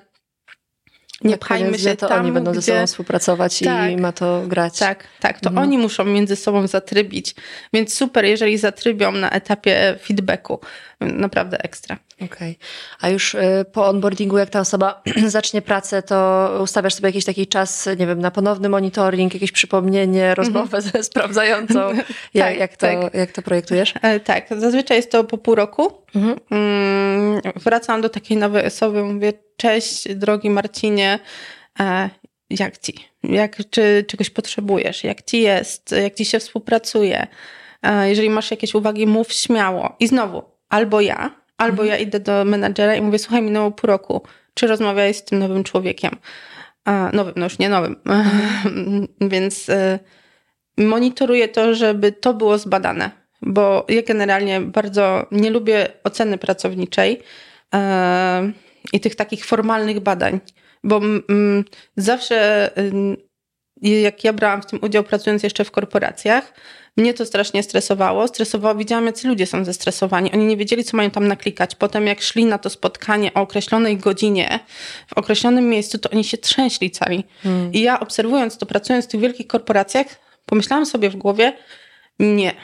nie Na pchajmy koniec się to tam, oni będą gdzie... ze sobą współpracować Tak. i ma to grać. Tak, tak, to Mhm. oni muszą między sobą zatrybić, więc super, jeżeli zatrybią na etapie feedbacku. Naprawdę ekstra. Okej. A już y, po onboardingu, jak ta osoba zacznie pracę, to ustawiasz sobie jakiś taki czas, nie wiem, na ponowny monitoring, jakieś przypomnienie, rozmowę ze sprawdzającą. Jak, Tak, jak, to, tak. jak to projektujesz? E, Tak, zazwyczaj jest to po pół roku. Mhm. Mm, Wracam do takiej nowej osoby, mówię, cześć drogi Marcinie, e, jak ci? Jak, czy czegoś potrzebujesz? Jak ci jest? Jak ci się współpracuje? E, Jeżeli masz jakieś uwagi, mów śmiało. I znowu, albo ja, albo ja idę do menadżera i mówię, słuchaj, minęło pół roku, czy rozmawiałeś z tym nowym człowiekiem? E, Nowym, no już nie nowym. Więc e, monitoruję to, żeby to było zbadane, bo ja generalnie bardzo nie lubię oceny pracowniczej e, i tych takich formalnych badań, bo mm, zawsze jak ja brałam w tym udział pracując jeszcze w korporacjach, mnie to strasznie stresowało. Stresowało, widziałam, jacy ludzie są zestresowani. Oni nie wiedzieli, co mają tam naklikać. Potem, jak szli na to spotkanie o określonej godzinie, w określonym miejscu, to oni się trzęśli cali. I ja obserwując to, pracując w tych wielkich korporacjach, pomyślałam sobie w głowie, nie,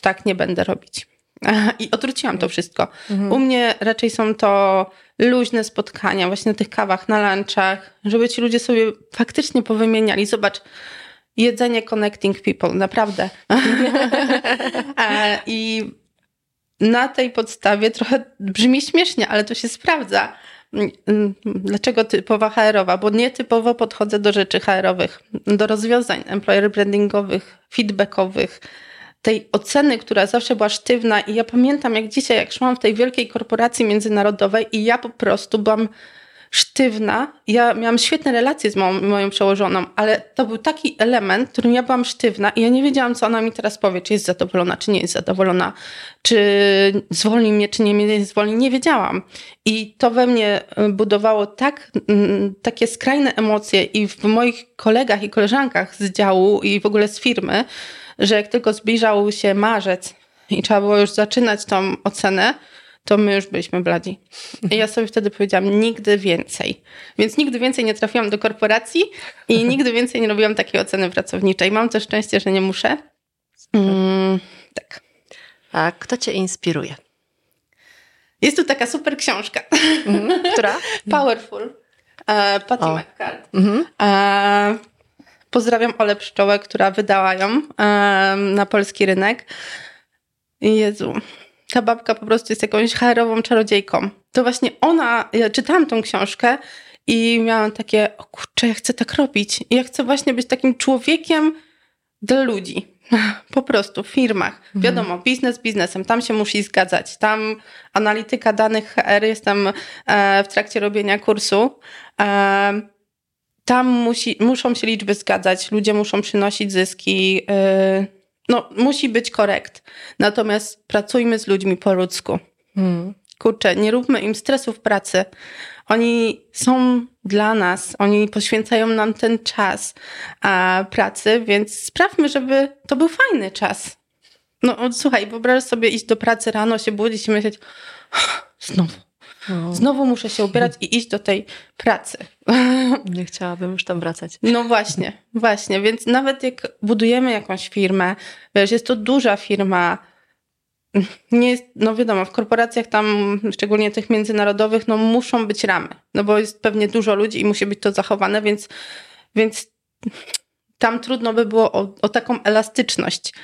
tak nie będę robić. I odwróciłam to wszystko. U mnie raczej są to luźne spotkania, właśnie na tych kawach, na lunchach, żeby ci ludzie sobie faktycznie powymieniali. Zobacz, jedzenie connecting people, naprawdę. I na tej podstawie trochę brzmi śmiesznie, ale to się sprawdza. Mm, Dlaczego typowa HR-owa? Bo nietypowo podchodzę do rzeczy HR-owych, do rozwiązań employer brandingowych, feedbackowych, tej oceny, która zawsze była sztywna. I ja pamiętam, jak dzisiaj, jak szłam w tej wielkiej korporacji międzynarodowej, i ja po prostu byłam sztywna. Ja miałam świetne relacje z moją, moją przełożoną, ale to był taki element, którym ja byłam sztywna i ja nie wiedziałam, co ona mi teraz powie, czy jest zadowolona, czy nie jest zadowolona, czy zwolni mnie, czy nie mnie zwolni. Nie wiedziałam. I to we mnie y, budowało tak, mm, takie skrajne emocje i w moich kolegach i koleżankach z działu i w ogóle z firmy, że jak tylko zbliżał się marzec i trzeba było już zaczynać tą ocenę, to my już byliśmy bladzi. I ja sobie wtedy powiedziałam, nigdy więcej. Więc nigdy więcej nie trafiłam do korporacji i nigdy więcej nie robiłam takiej oceny pracowniczej. Mam też szczęście, że nie muszę. Mm, tak. A kto cię inspiruje? Jest tu taka super książka. Mhm. Która? Powerful. E, Patty O. McCart. Mhm. E, pozdrawiam Olę Pszczołę, która wydała ją e, na polski rynek. Jezu, ta babka po prostu jest jakąś HR-ową czarodziejką. To właśnie ona, ja czytałam tą książkę i miałam takie, o kurczę, ja chcę tak robić. Ja chcę właśnie być takim człowiekiem dla ludzi. Po prostu w firmach. Wiadomo, biznes biznesem, tam się musi zgadzać. Tam analityka danych HR, jestem e, w trakcie robienia kursu. E, tam musi, muszą się liczby zgadzać, ludzie muszą przynosić zyski. e, no, musi być korekt. Natomiast pracujmy z ludźmi po ludzku. Mhm. Kurczę, nie róbmy im stresu w pracy. Oni są dla nas, oni poświęcają nam ten czas a, pracy, więc sprawmy, żeby to był fajny czas. No słuchaj, wyobraź sobie iść do pracy rano, się budzić i myśleć, znowu, No, znowu muszę się ubierać i iść do tej pracy. nie chciałabym już tam wracać. No właśnie, właśnie. Więc nawet jak budujemy jakąś firmę, wiesz, jest to duża firma, nie jest, no wiadomo, w korporacjach tam, szczególnie tych międzynarodowych, no muszą być ramy, no bo jest pewnie dużo ludzi i musi być to zachowane, więc, więc tam trudno by było o, o taką elastyczność.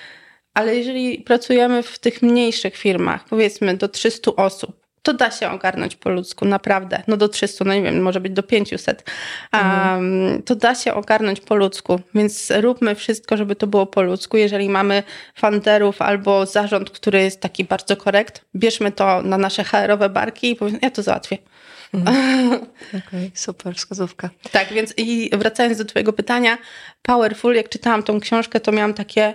Ale jeżeli pracujemy w tych mniejszych firmach, powiedzmy do 300 osób, to da się ogarnąć po ludzku, naprawdę. No do 300, no nie wiem, może być do 500. Um, to da się ogarnąć po ludzku, więc róbmy wszystko, żeby to było po ludzku. Jeżeli mamy fanderów albo zarząd, który jest taki bardzo korekt, bierzmy to na nasze HR-owe barki i powiedzmy, ja to załatwię. Okej, super, wskazówka. Tak, więc i wracając do Twojego pytania, Powerful, jak czytałam tą książkę, to miałam takie,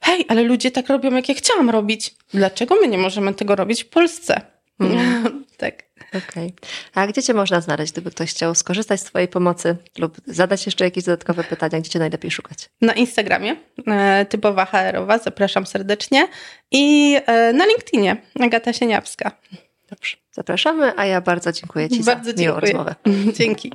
hej, ale ludzie tak robią, jak ja chciałam robić. Dlaczego my nie możemy tego robić w Polsce? tak. Okej. A gdzie cię można znaleźć, gdyby ktoś chciał skorzystać z twojej pomocy lub zadać jeszcze jakieś dodatkowe pytania, gdzie cię najlepiej szukać? Na Instagramie, e, typowa HR-owa, zapraszam serdecznie. I e, na LinkedInie, Agata Sieniawska. Dobrze. Zapraszamy, a ja bardzo dziękuję ci Bardzo za miłą dziękuję. rozmowę. Dzięki.